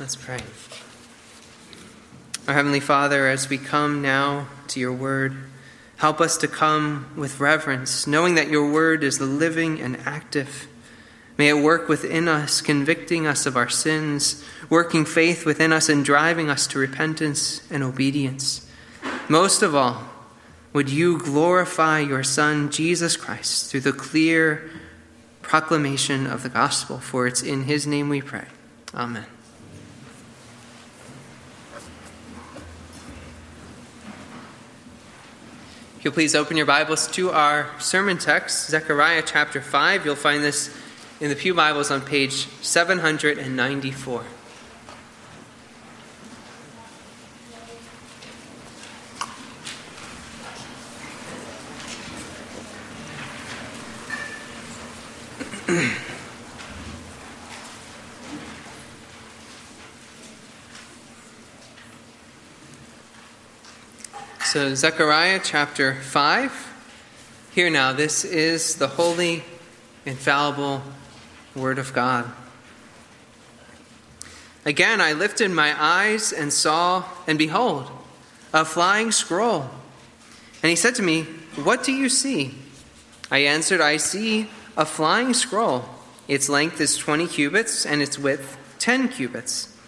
Let's pray. Our Heavenly Father, as we come now to your word, help us to come with reverence, knowing that your word is the living and active. May it work within us, convicting us of our sins, working faith within us, and driving us to repentance and obedience. Most of all, would you glorify your Son, Jesus Christ, through the clear proclamation of the gospel? For it's in his name we pray. Amen. If you'll please open your Bibles to our sermon text, Zechariah chapter 5. You'll find this in the Pew Bibles on page 794. So, Zechariah chapter 5. Here now, this is the holy, infallible Word of God. Again, I lifted my eyes and saw, and behold, a flying scroll. And he said to me, What do you see? I answered, I see a flying scroll. Its length is 20 cubits, and its width 10 cubits.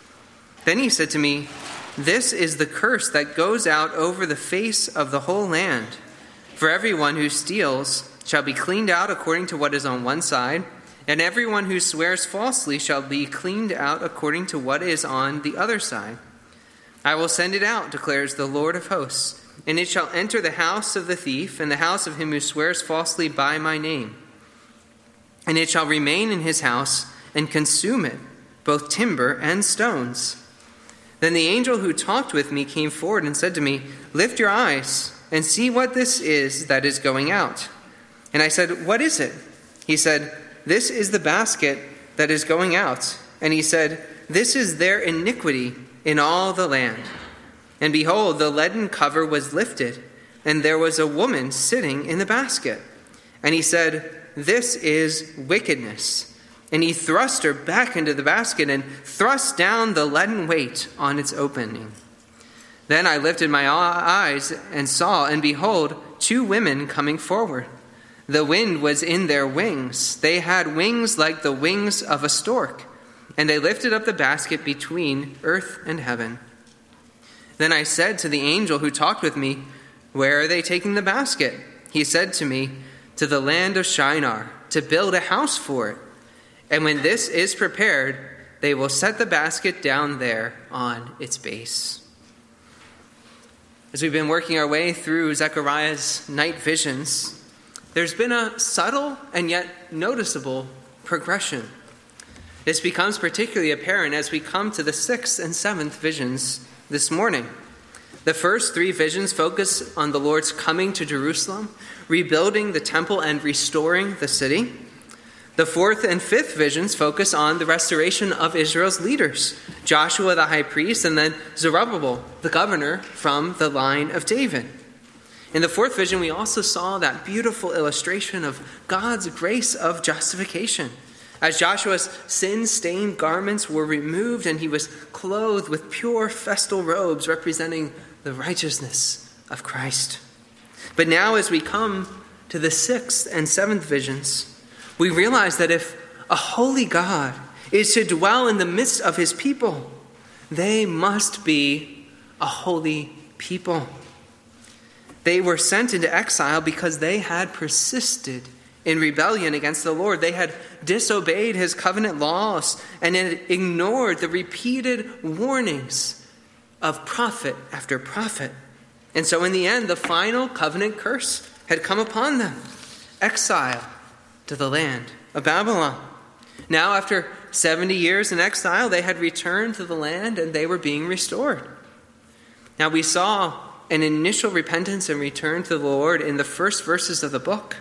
Then he said to me, this is the curse that goes out over the face of the whole land. For everyone who steals shall be cleaned out according to what is on one side, and everyone who swears falsely shall be cleaned out according to what is on the other side. I will send it out, declares the Lord of hosts, and it shall enter the house of the thief and the house of him who swears falsely by my name. And it shall remain in his house and consume it, both timber and stones. Then the angel who talked with me came forward and said to me, Lift your eyes and see what this is that is going out. And I said, What is it? He said, This is the basket that is going out. And he said, This is their iniquity in all the land. And behold, the leaden cover was lifted, and there was a woman sitting in the basket. And he said, This is wickedness and he thrust her back into the basket and thrust down the leaden weight on its opening. Then I lifted my eyes and saw, and behold, two women coming forward. The wind was in their wings. They had wings like the wings of a stork, and they lifted up the basket between earth and heaven. Then I said to the angel who talked with me, Where are they taking the basket? He said to me, To the land of Shinar, to build a house for it and when this is prepared, they will set the basket down there on its base. As we've been working our way through Zechariah's night visions, there's been a subtle and yet noticeable progression. This becomes particularly apparent as we come to the sixth and seventh visions this morning. The first three visions focus on the Lord's coming to Jerusalem, rebuilding the temple, and restoring the city. The fourth and fifth visions focus on the restoration of Israel's leaders Joshua the high priest, and then Zerubbabel, the governor from the line of David. In the fourth vision, we also saw that beautiful illustration of God's grace of justification. As Joshua's sin stained garments were removed and he was clothed with pure festal robes representing the righteousness of Christ. But now, as we come to the sixth and seventh visions, we realize that if a holy God is to dwell in the midst of his people, they must be a holy people. They were sent into exile because they had persisted in rebellion against the Lord. They had disobeyed his covenant laws and had ignored the repeated warnings of prophet after prophet. And so, in the end, the final covenant curse had come upon them exile to the land of Babylon. Now, after 70 years in exile, they had returned to the land and they were being restored. Now, we saw an initial repentance and return to the Lord in the first verses of the book.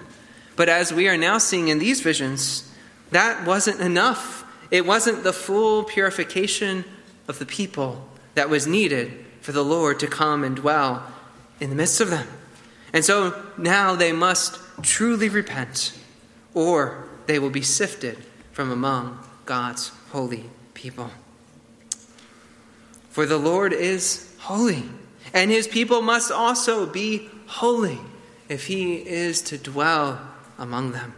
But as we are now seeing in these visions, that wasn't enough. It wasn't the full purification of the people that was needed for the Lord to come and dwell in the midst of them. And so now they must truly repent or they will be sifted from among God's holy people. For the Lord is holy, and his people must also be holy if he is to dwell among them.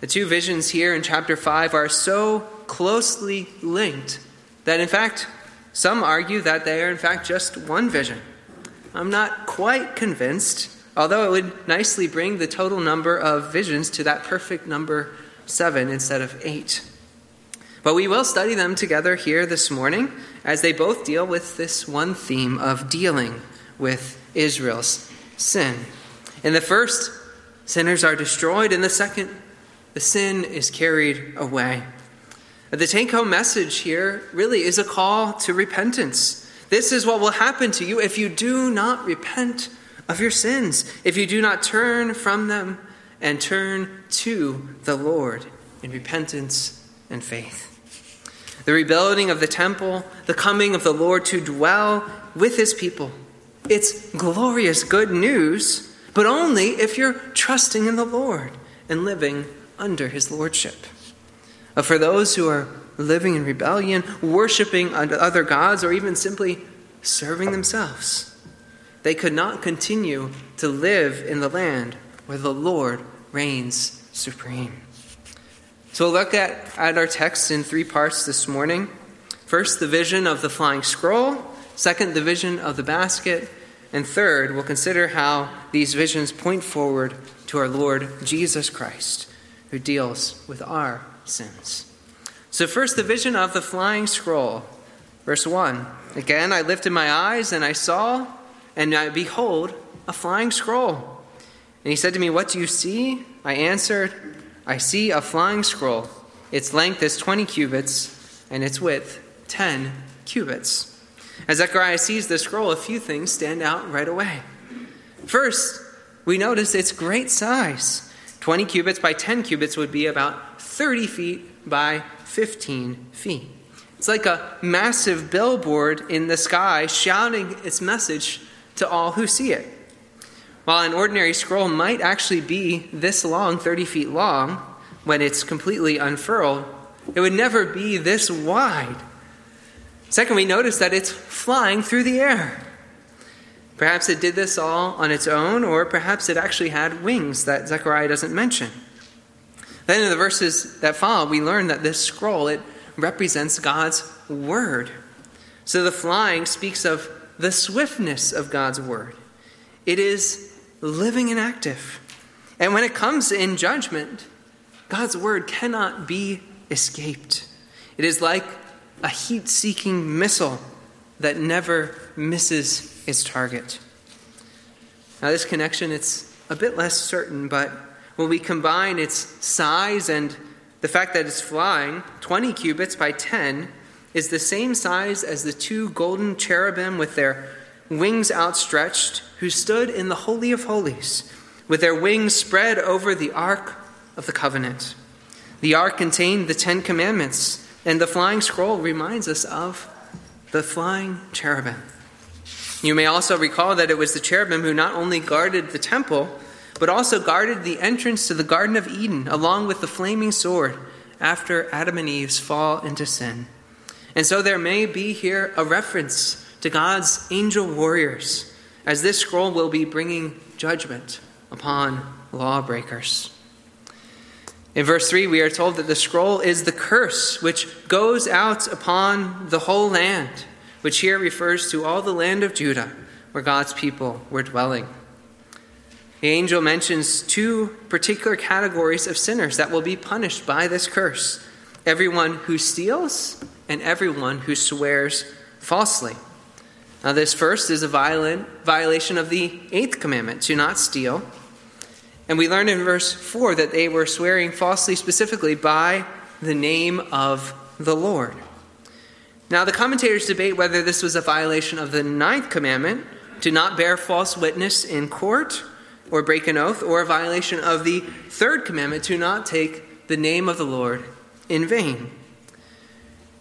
The two visions here in chapter 5 are so closely linked that, in fact, some argue that they are, in fact, just one vision. I'm not quite convinced, although it would nicely bring the total number of visions to that perfect number seven instead of eight. But we will study them together here this morning as they both deal with this one theme of dealing with Israel's sin. In the first, sinners are destroyed. In the second, the sin is carried away. The take home message here really is a call to repentance. This is what will happen to you if you do not repent of your sins, if you do not turn from them and turn to the Lord in repentance and faith. The rebuilding of the temple, the coming of the Lord to dwell with his people. It's glorious good news, but only if you're trusting in the Lord and living under his lordship. For those who are living in rebellion, worshiping other gods, or even simply serving themselves, they could not continue to live in the land where the Lord reigns supreme. So we'll look at, at our text in three parts this morning. First, the vision of the flying scroll. Second, the vision of the basket. And third, we'll consider how these visions point forward to our Lord Jesus Christ, who deals with our sins. So, first, the vision of the flying scroll. Verse 1 Again, I lifted my eyes, and I saw, and I behold, a flying scroll. And he said to me, What do you see? I answered, I see a flying scroll. Its length is 20 cubits, and its width 10 cubits. As Zechariah sees the scroll, a few things stand out right away. First, we notice its great size. 20 cubits by 10 cubits would be about 30 feet by 15 feet. It's like a massive billboard in the sky shouting its message to all who see it. While an ordinary scroll might actually be this long, 30 feet long, when it's completely unfurled, it would never be this wide. Second, we notice that it's flying through the air. Perhaps it did this all on its own, or perhaps it actually had wings that Zechariah doesn't mention. Then in the verses that follow, we learn that this scroll, it represents God's word. So the flying speaks of the swiftness of God's word. It is living and active. And when it comes in judgment, God's word cannot be escaped. It is like a heat seeking missile that never misses its target. Now, this connection, it's a bit less certain, but when we combine its size and the fact that it's flying, 20 cubits by 10 is the same size as the two golden cherubim with their wings outstretched, who stood in the Holy of Holies, with their wings spread over the Ark of the Covenant. The Ark contained the Ten Commandments, and the flying scroll reminds us of the flying cherubim. You may also recall that it was the cherubim who not only guarded the temple, but also guarded the entrance to the Garden of Eden along with the flaming sword after Adam and Eve's fall into sin. And so there may be here a reference to God's angel warriors, as this scroll will be bringing judgment upon lawbreakers. In verse 3, we are told that the scroll is the curse which goes out upon the whole land, which here refers to all the land of Judah where God's people were dwelling. The angel mentions two particular categories of sinners that will be punished by this curse everyone who steals and everyone who swears falsely. Now, this first is a violent violation of the eighth commandment to not steal. And we learn in verse 4 that they were swearing falsely, specifically by the name of the Lord. Now, the commentators debate whether this was a violation of the ninth commandment to not bear false witness in court or break an oath, or a violation of the third commandment to not take the name of the Lord in vain.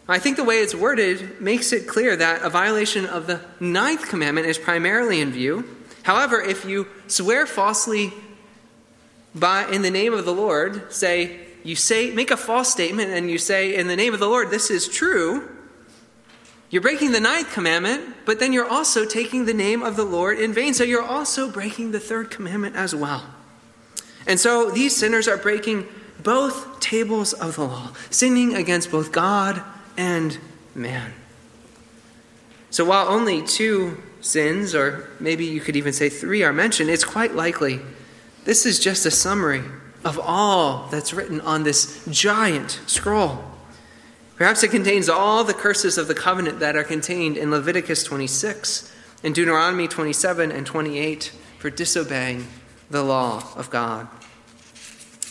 I think the way it's worded makes it clear that a violation of the ninth commandment is primarily in view. However, if you swear falsely by, in the name of the Lord, say, you say, make a false statement and you say, in the name of the Lord, this is true, You're breaking the ninth commandment, but then you're also taking the name of the Lord in vain. So you're also breaking the third commandment as well. And so these sinners are breaking both tables of the law, sinning against both God and man. So while only two sins, or maybe you could even say three, are mentioned, it's quite likely this is just a summary of all that's written on this giant scroll. Perhaps it contains all the curses of the covenant that are contained in Leviticus 26 and Deuteronomy 27 and 28 for disobeying the law of God.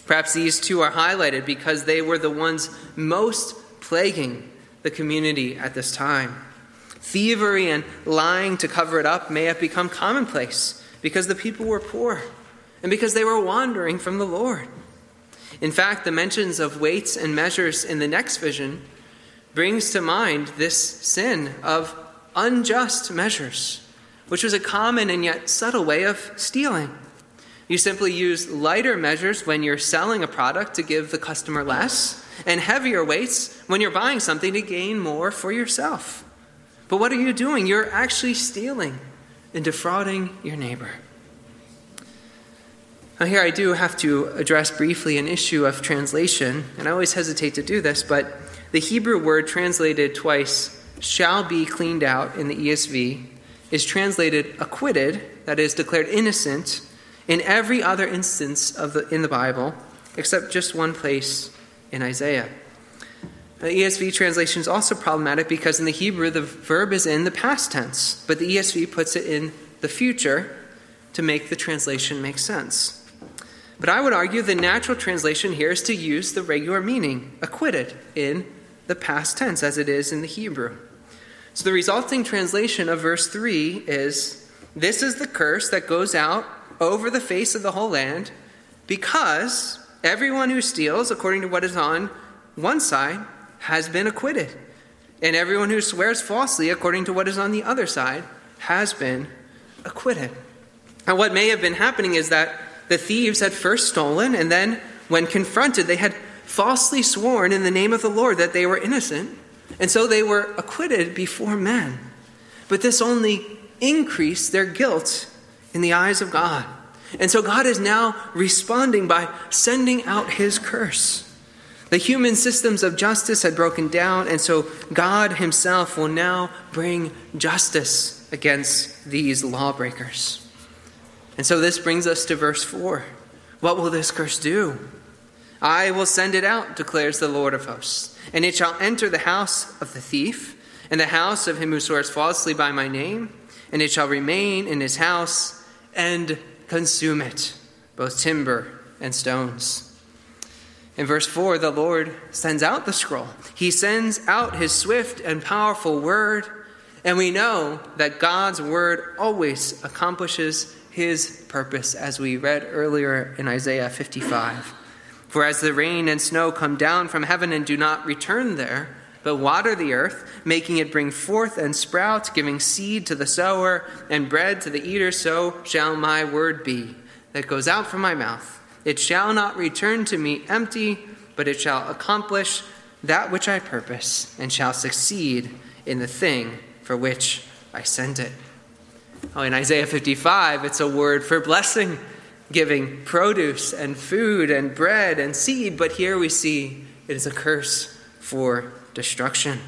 Perhaps these two are highlighted because they were the ones most plaguing the community at this time. Thievery and lying to cover it up may have become commonplace because the people were poor and because they were wandering from the Lord. In fact, the mentions of weights and measures in the next vision brings to mind this sin of unjust measures, which was a common and yet subtle way of stealing. You simply use lighter measures when you're selling a product to give the customer less, and heavier weights when you're buying something to gain more for yourself. But what are you doing? You're actually stealing and defrauding your neighbor. Now, here I do have to address briefly an issue of translation, and I always hesitate to do this, but the Hebrew word translated twice, shall be cleaned out in the ESV, is translated acquitted, that is, declared innocent, in every other instance of the, in the Bible, except just one place in Isaiah. The ESV translation is also problematic because in the Hebrew the verb is in the past tense, but the ESV puts it in the future to make the translation make sense. But I would argue the natural translation here is to use the regular meaning, acquitted, in the past tense as it is in the Hebrew. So the resulting translation of verse 3 is This is the curse that goes out over the face of the whole land, because everyone who steals, according to what is on one side, has been acquitted. And everyone who swears falsely, according to what is on the other side, has been acquitted. And what may have been happening is that the thieves had first stolen, and then, when confronted, they had falsely sworn in the name of the Lord that they were innocent, and so they were acquitted before men. But this only increased their guilt in the eyes of God. And so God is now responding by sending out his curse. The human systems of justice had broken down, and so God Himself will now bring justice against these lawbreakers. And so this brings us to verse 4. What will this curse do? I will send it out, declares the Lord of hosts, and it shall enter the house of the thief, and the house of him who swears falsely by my name, and it shall remain in his house and consume it, both timber and stones. In verse 4, the Lord sends out the scroll. He sends out his swift and powerful word, and we know that God's word always accomplishes his purpose, as we read earlier in Isaiah 55. For as the rain and snow come down from heaven and do not return there, but water the earth, making it bring forth and sprout, giving seed to the sower and bread to the eater, so shall my word be that goes out from my mouth. It shall not return to me empty, but it shall accomplish that which I purpose, and shall succeed in the thing for which I sent it. Oh, in Isaiah 55, it's a word for blessing, giving produce and food and bread and seed, but here we see it is a curse for destruction.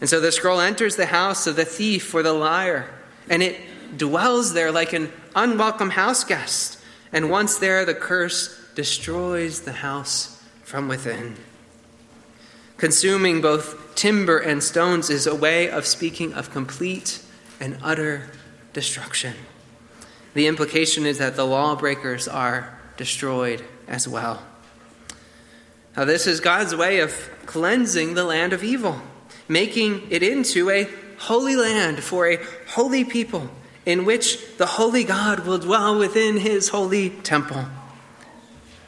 And so the scroll enters the house of the thief or the liar, and it dwells there like an unwelcome house guest. And once there, the curse destroys the house from within. Consuming both timber and stones is a way of speaking of complete and utter destruction. The implication is that the lawbreakers are destroyed as well. Now, this is God's way of cleansing the land of evil, making it into a holy land for a holy people in which the holy God will dwell within his holy temple.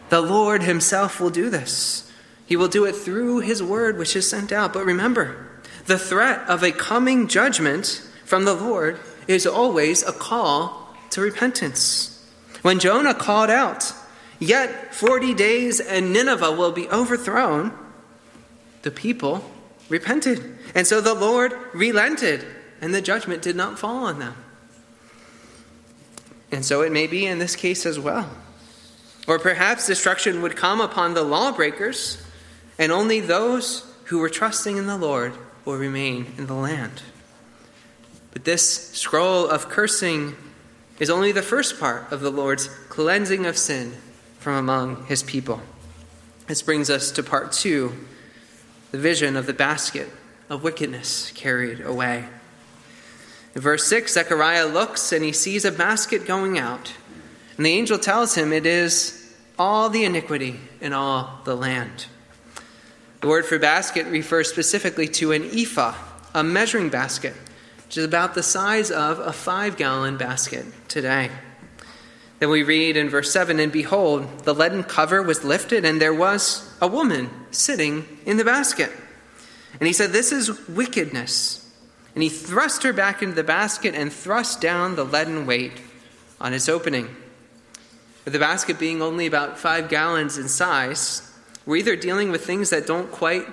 The Lord himself will do this. He will do it through his word, which is sent out. But remember, the threat of a coming judgment from the Lord is always a call to repentance. When Jonah called out, Yet 40 days and Nineveh will be overthrown, the people repented. And so the Lord relented, and the judgment did not fall on them. And so it may be in this case as well. Or perhaps destruction would come upon the lawbreakers, and only those who were trusting in the Lord will remain in the land. But this scroll of cursing is only the first part of the Lord's cleansing of sin from among his people. This brings us to part two the vision of the basket of wickedness carried away. In verse 6, Zechariah looks and he sees a basket going out. And the angel tells him it is all the iniquity in all the land. The word for basket refers specifically to an ephah, a measuring basket, which is about the size of a five gallon basket today. Then we read in verse 7 And behold, the leaden cover was lifted, and there was a woman sitting in the basket. And he said, This is wickedness. And he thrust her back into the basket and thrust down the leaden weight on its opening. With the basket being only about five gallons in size, we're either dealing with things that don't quite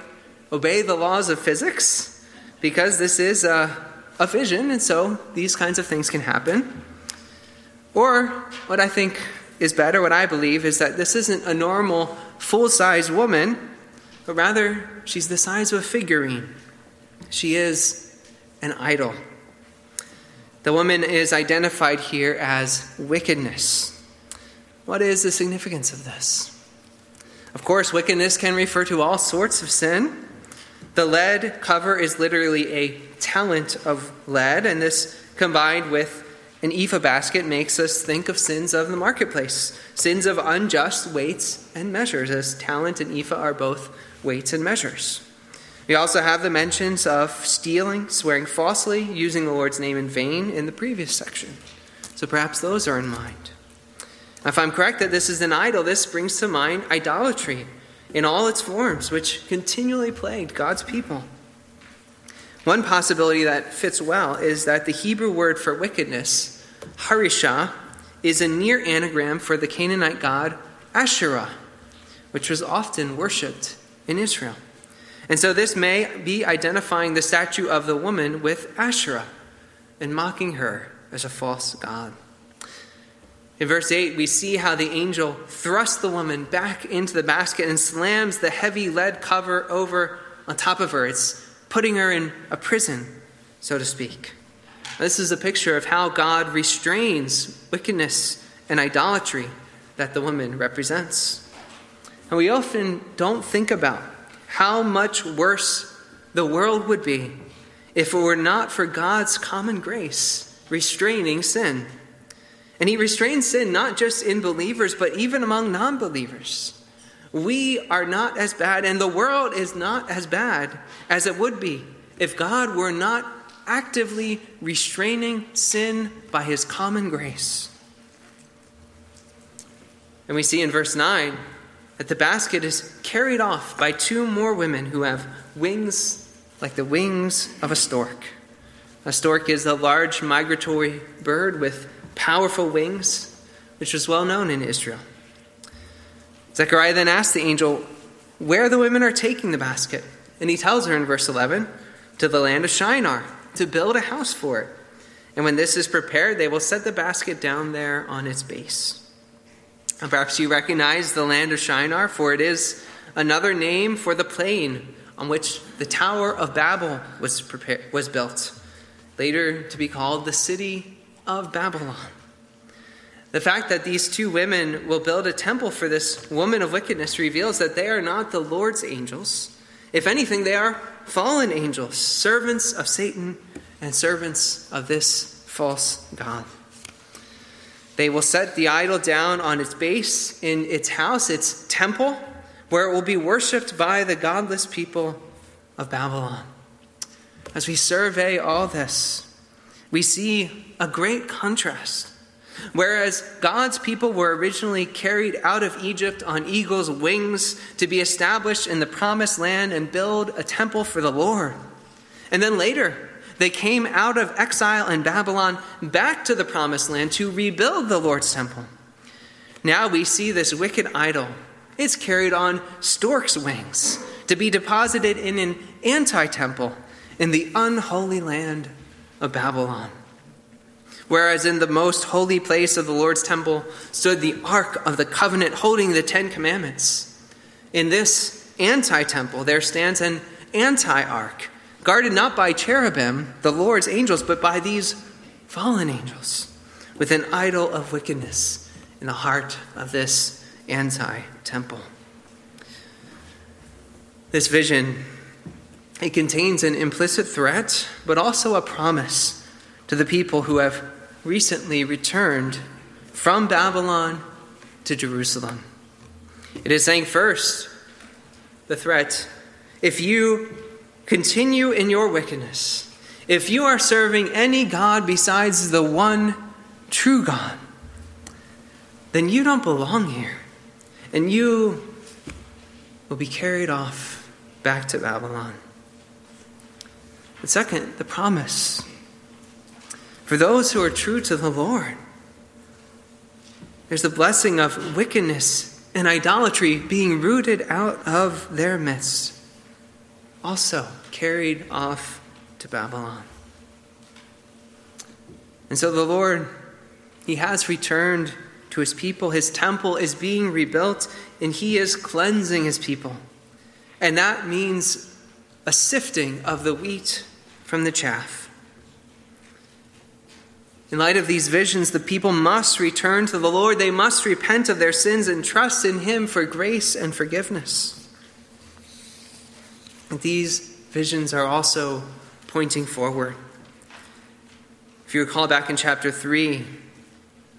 obey the laws of physics, because this is a, a vision, and so these kinds of things can happen. Or what I think is better, what I believe, is that this isn't a normal full size woman, but rather she's the size of a figurine. She is an idol. The woman is identified here as wickedness. What is the significance of this? Of course, wickedness can refer to all sorts of sin. The lead cover is literally a talent of lead, and this combined with an ephah basket makes us think of sins of the marketplace, sins of unjust weights and measures, as talent and ephah are both weights and measures. We also have the mentions of stealing, swearing falsely, using the Lord's name in vain in the previous section. So perhaps those are in mind. Now, if I'm correct that this is an idol, this brings to mind idolatry in all its forms, which continually plagued God's people. One possibility that fits well is that the Hebrew word for wickedness, harisha, is a near anagram for the Canaanite god Asherah, which was often worshipped in Israel. And so this may be identifying the statue of the woman with Asherah and mocking her as a false god. In verse 8, we see how the angel thrusts the woman back into the basket and slams the heavy lead cover over on top of her. It's putting her in a prison, so to speak. This is a picture of how God restrains wickedness and idolatry that the woman represents. And we often don't think about how much worse the world would be if it were not for God's common grace restraining sin. And He restrains sin not just in believers, but even among non believers. We are not as bad, and the world is not as bad as it would be if God were not actively restraining sin by His common grace. And we see in verse 9 that the basket is carried off by two more women who have wings like the wings of a stork. A stork is a large migratory bird with powerful wings, which was well known in Israel. Zechariah then asks the angel where the women are taking the basket. And he tells her in verse 11 to the land of Shinar to build a house for it. And when this is prepared, they will set the basket down there on its base. And perhaps you recognize the land of Shinar, for it is another name for the plain on which the Tower of Babel was, prepared, was built, later to be called the city of Babylon. The fact that these two women will build a temple for this woman of wickedness reveals that they are not the Lord's angels. If anything, they are fallen angels, servants of Satan and servants of this false God. They will set the idol down on its base in its house, its temple, where it will be worshiped by the godless people of Babylon. As we survey all this, we see a great contrast. Whereas God's people were originally carried out of Egypt on eagle's wings to be established in the promised land and build a temple for the Lord. And then later, they came out of exile in Babylon back to the promised land to rebuild the Lord's temple. Now we see this wicked idol. It's carried on stork's wings to be deposited in an anti temple in the unholy land of Babylon. Whereas in the most holy place of the Lord's temple stood the Ark of the Covenant holding the Ten Commandments. In this anti temple, there stands an anti ark, guarded not by cherubim, the Lord's angels, but by these fallen angels, with an idol of wickedness in the heart of this anti temple. This vision it contains an implicit threat, but also a promise to the people who have recently returned from Babylon to Jerusalem. It is saying, first, the threat if you continue in your wickedness, if you are serving any God besides the one true God, then you don't belong here. And you will be carried off back to Babylon. But second, the promise. For those who are true to the Lord, there's the blessing of wickedness and idolatry being rooted out of their midst, also carried off to Babylon. And so the Lord, He has returned to His people. His temple is being rebuilt, and He is cleansing His people. And that means a sifting of the wheat from the chaff. In light of these visions, the people must return to the Lord. They must repent of their sins and trust in Him for grace and forgiveness. These visions are also pointing forward. If you recall back in chapter 3,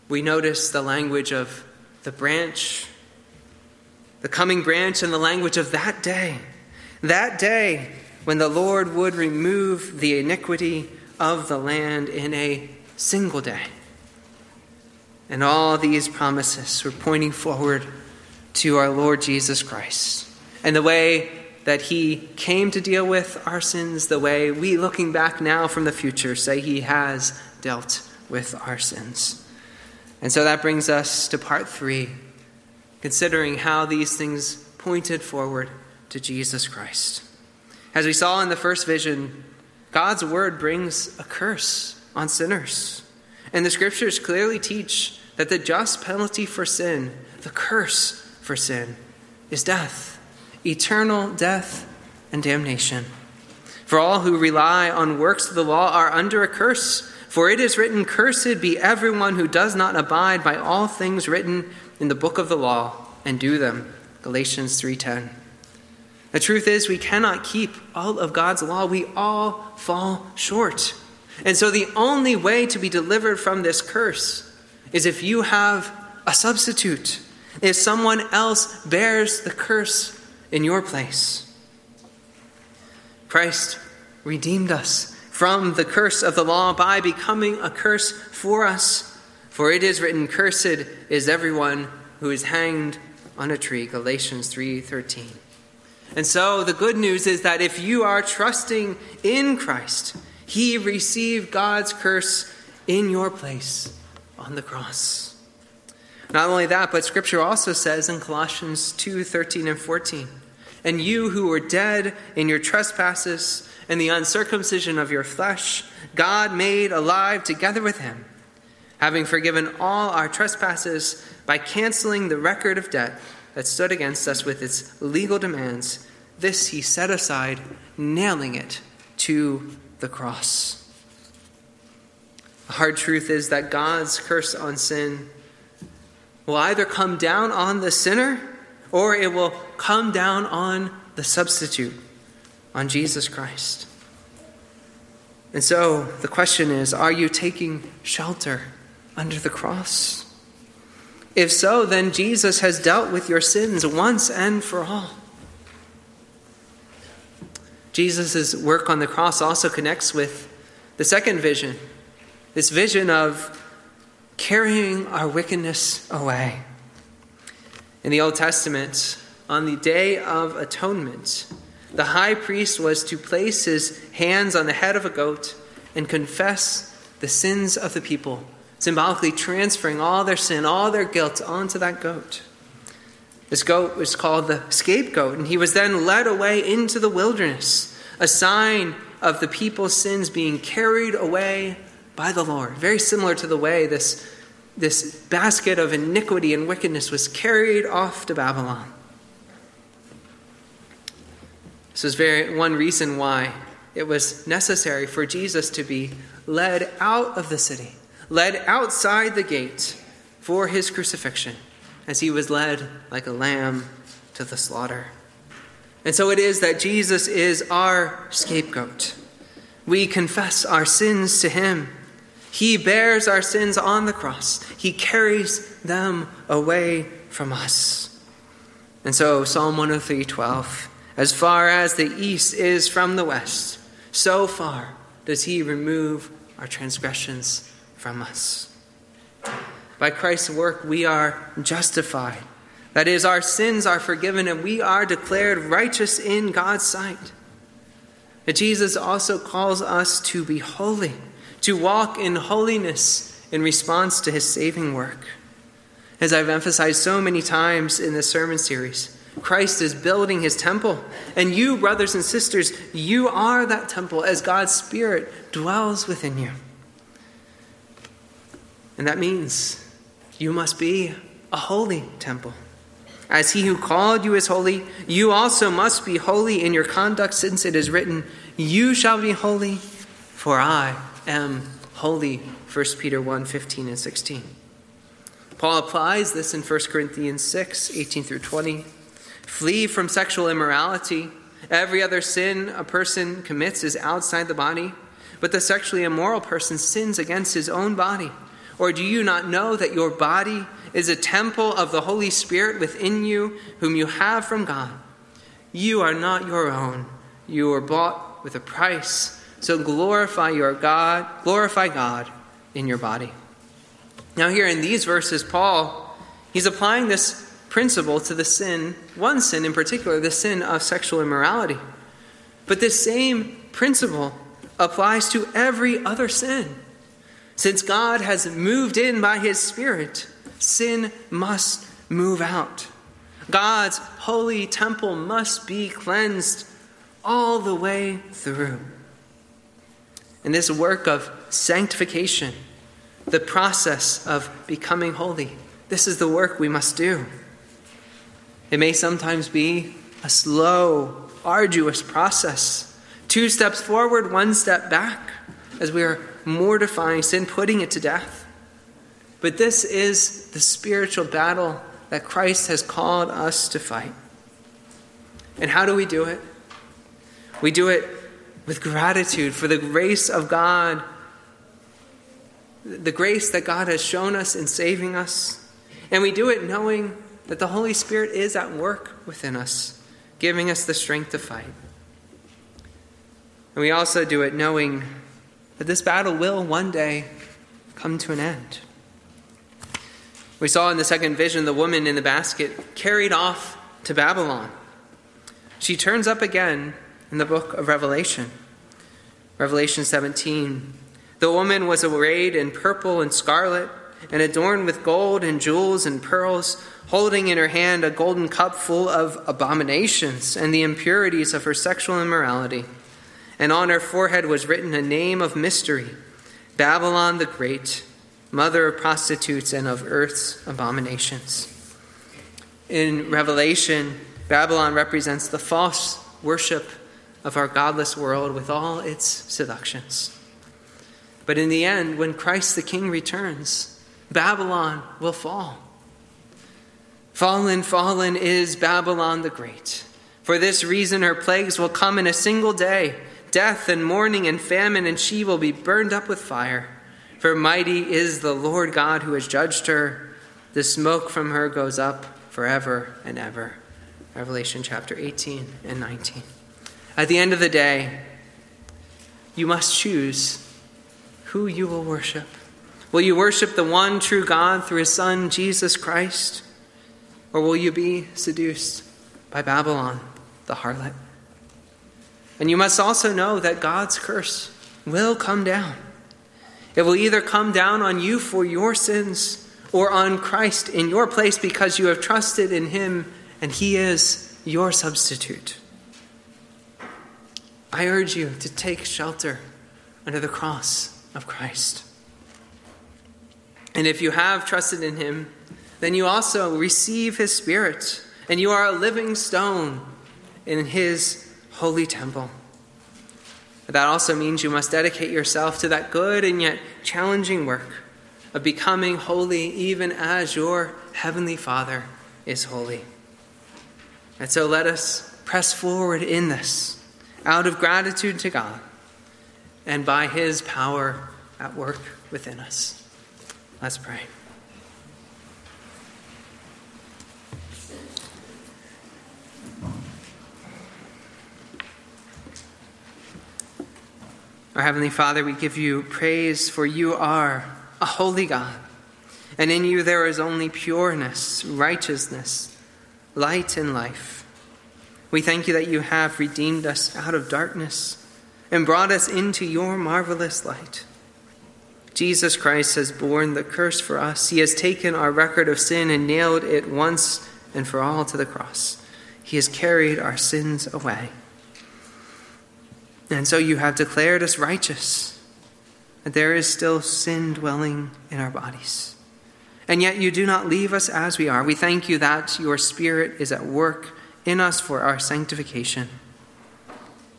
we notice the language of the branch, the coming branch, and the language of that day. That day when the Lord would remove the iniquity of the land in a single day. And all these promises were pointing forward to our Lord Jesus Christ and the way that he came to deal with our sins, the way we, looking back now from the future, say he has dealt with our sins. And so that brings us to part three, considering how these things pointed forward to Jesus Christ. As we saw in the first vision, God's word brings a curse on sinners. And the scriptures clearly teach that the just penalty for sin, the curse for sin, is death, eternal death and damnation. For all who rely on works of the law are under a curse. For it is written, Cursed be everyone who does not abide by all things written in the book of the law and do them. Galatians 3:10. The truth is, we cannot keep all of God's law. We all fall short. And so, the only way to be delivered from this curse is if you have a substitute, if someone else bears the curse in your place. Christ redeemed us from the curse of the law by becoming a curse for us. For it is written, Cursed is everyone who is hanged on a tree. Galatians 3:13. And so the good news is that if you are trusting in Christ, He received God's curse in your place on the cross. Not only that, but Scripture also says in Colossians 2 13 and 14, and you who were dead in your trespasses and the uncircumcision of your flesh, God made alive together with Him, having forgiven all our trespasses by canceling the record of debt that stood against us with its legal demands. This he set aside, nailing it to the cross. The hard truth is that God's curse on sin will either come down on the sinner or it will come down on the substitute, on Jesus Christ. And so the question is are you taking shelter under the cross? If so, then Jesus has dealt with your sins once and for all. Jesus' work on the cross also connects with the second vision this vision of carrying our wickedness away. In the Old Testament, on the Day of Atonement, the high priest was to place his hands on the head of a goat and confess the sins of the people symbolically transferring all their sin, all their guilt onto that goat. This goat was called the scapegoat, and he was then led away into the wilderness, a sign of the people's sins being carried away by the Lord. Very similar to the way this, this basket of iniquity and wickedness was carried off to Babylon. This is very one reason why it was necessary for Jesus to be led out of the city, led outside the gate for his crucifixion, as he was led like a lamb to the slaughter. And so it is that Jesus is our scapegoat. We confess our sins to him. He bears our sins on the cross. He carries them away from us. And so Psalm 103:12 as far as the east is from the west, so far does he remove our transgressions from us. By Christ's work, we are justified. That is, our sins are forgiven and we are declared righteous in God's sight. But Jesus also calls us to be holy, to walk in holiness in response to his saving work. As I've emphasized so many times in this sermon series, Christ is building his temple. And you, brothers and sisters, you are that temple as God's Spirit dwells within you. And that means you must be a holy temple. As he who called you is holy, you also must be holy in your conduct, since it is written, You shall be holy, for I am holy. 1 Peter 1 15 and 16. Paul applies this in 1 Corinthians 6 18 through 20. Flee from sexual immorality. Every other sin a person commits is outside the body, but the sexually immoral person sins against his own body. Or do you not know that your body is a temple of the Holy Spirit within you, whom you have from God? You are not your own. You were bought with a price. So glorify your God, glorify God in your body. Now here in these verses Paul he's applying this principle to the sin, one sin in particular, the sin of sexual immorality. But this same principle applies to every other sin. Since God has moved in by his Spirit, sin must move out. God's holy temple must be cleansed all the way through. And this work of sanctification, the process of becoming holy, this is the work we must do. It may sometimes be a slow, arduous process. Two steps forward, one step back, as we are mortifying sin, putting it to death. But this is the spiritual battle that Christ has called us to fight. And how do we do it? We do it with gratitude for the grace of God, the grace that God has shown us in saving us. And we do it knowing that the Holy Spirit is at work within us, giving us the strength to fight. And we also do it knowing that this battle will one day come to an end. We saw in the second vision the woman in the basket carried off to Babylon. She turns up again in the book of Revelation. Revelation 17. The woman was arrayed in purple and scarlet and adorned with gold and jewels and pearls holding in her hand a golden cup full of abominations and the impurities of her sexual immorality. And on her forehead was written a name of mystery Babylon the Great, mother of prostitutes and of earth's abominations. In Revelation, Babylon represents the false worship of our godless world with all its seductions. But in the end, when Christ the King returns, Babylon will fall. Fallen, fallen is Babylon the Great. For this reason, her plagues will come in a single day death and mourning and famine, and she will be burned up with fire. For mighty is the Lord God who has judged her. The smoke from her goes up forever and ever. Revelation chapter 18 and 19. At the end of the day, you must choose who you will worship. Will you worship the one true God through his Son, Jesus Christ? Or will you be seduced by Babylon, the harlot? And you must also know that God's curse will come down. It will either come down on you for your sins or on Christ in your place because you have trusted in him and he is your substitute. I urge you to take shelter under the cross of Christ. And if you have trusted in him, then you also receive his Spirit, and you are a living stone in his holy temple. That also means you must dedicate yourself to that good and yet challenging work of becoming holy, even as your heavenly Father is holy. And so let us press forward in this out of gratitude to God and by his power at work within us. Let's pray. Our Heavenly Father, we give you praise for you are a holy God, and in you there is only pureness, righteousness, light, and life. We thank you that you have redeemed us out of darkness and brought us into your marvelous light. Jesus Christ has borne the curse for us. He has taken our record of sin and nailed it once and for all to the cross. He has carried our sins away. And so you have declared us righteous, but there is still sin dwelling in our bodies. And yet you do not leave us as we are. We thank you that your Spirit is at work in us for our sanctification.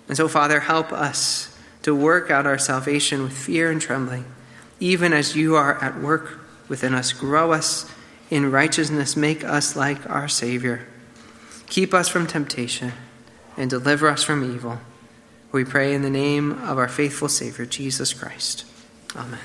And so, Father, help us to work out our salvation with fear and trembling, even as you are at work within us. Grow us in righteousness, make us like our Savior. Keep us from temptation and deliver us from evil. We pray in the name of our faithful Savior, Jesus Christ. Amen.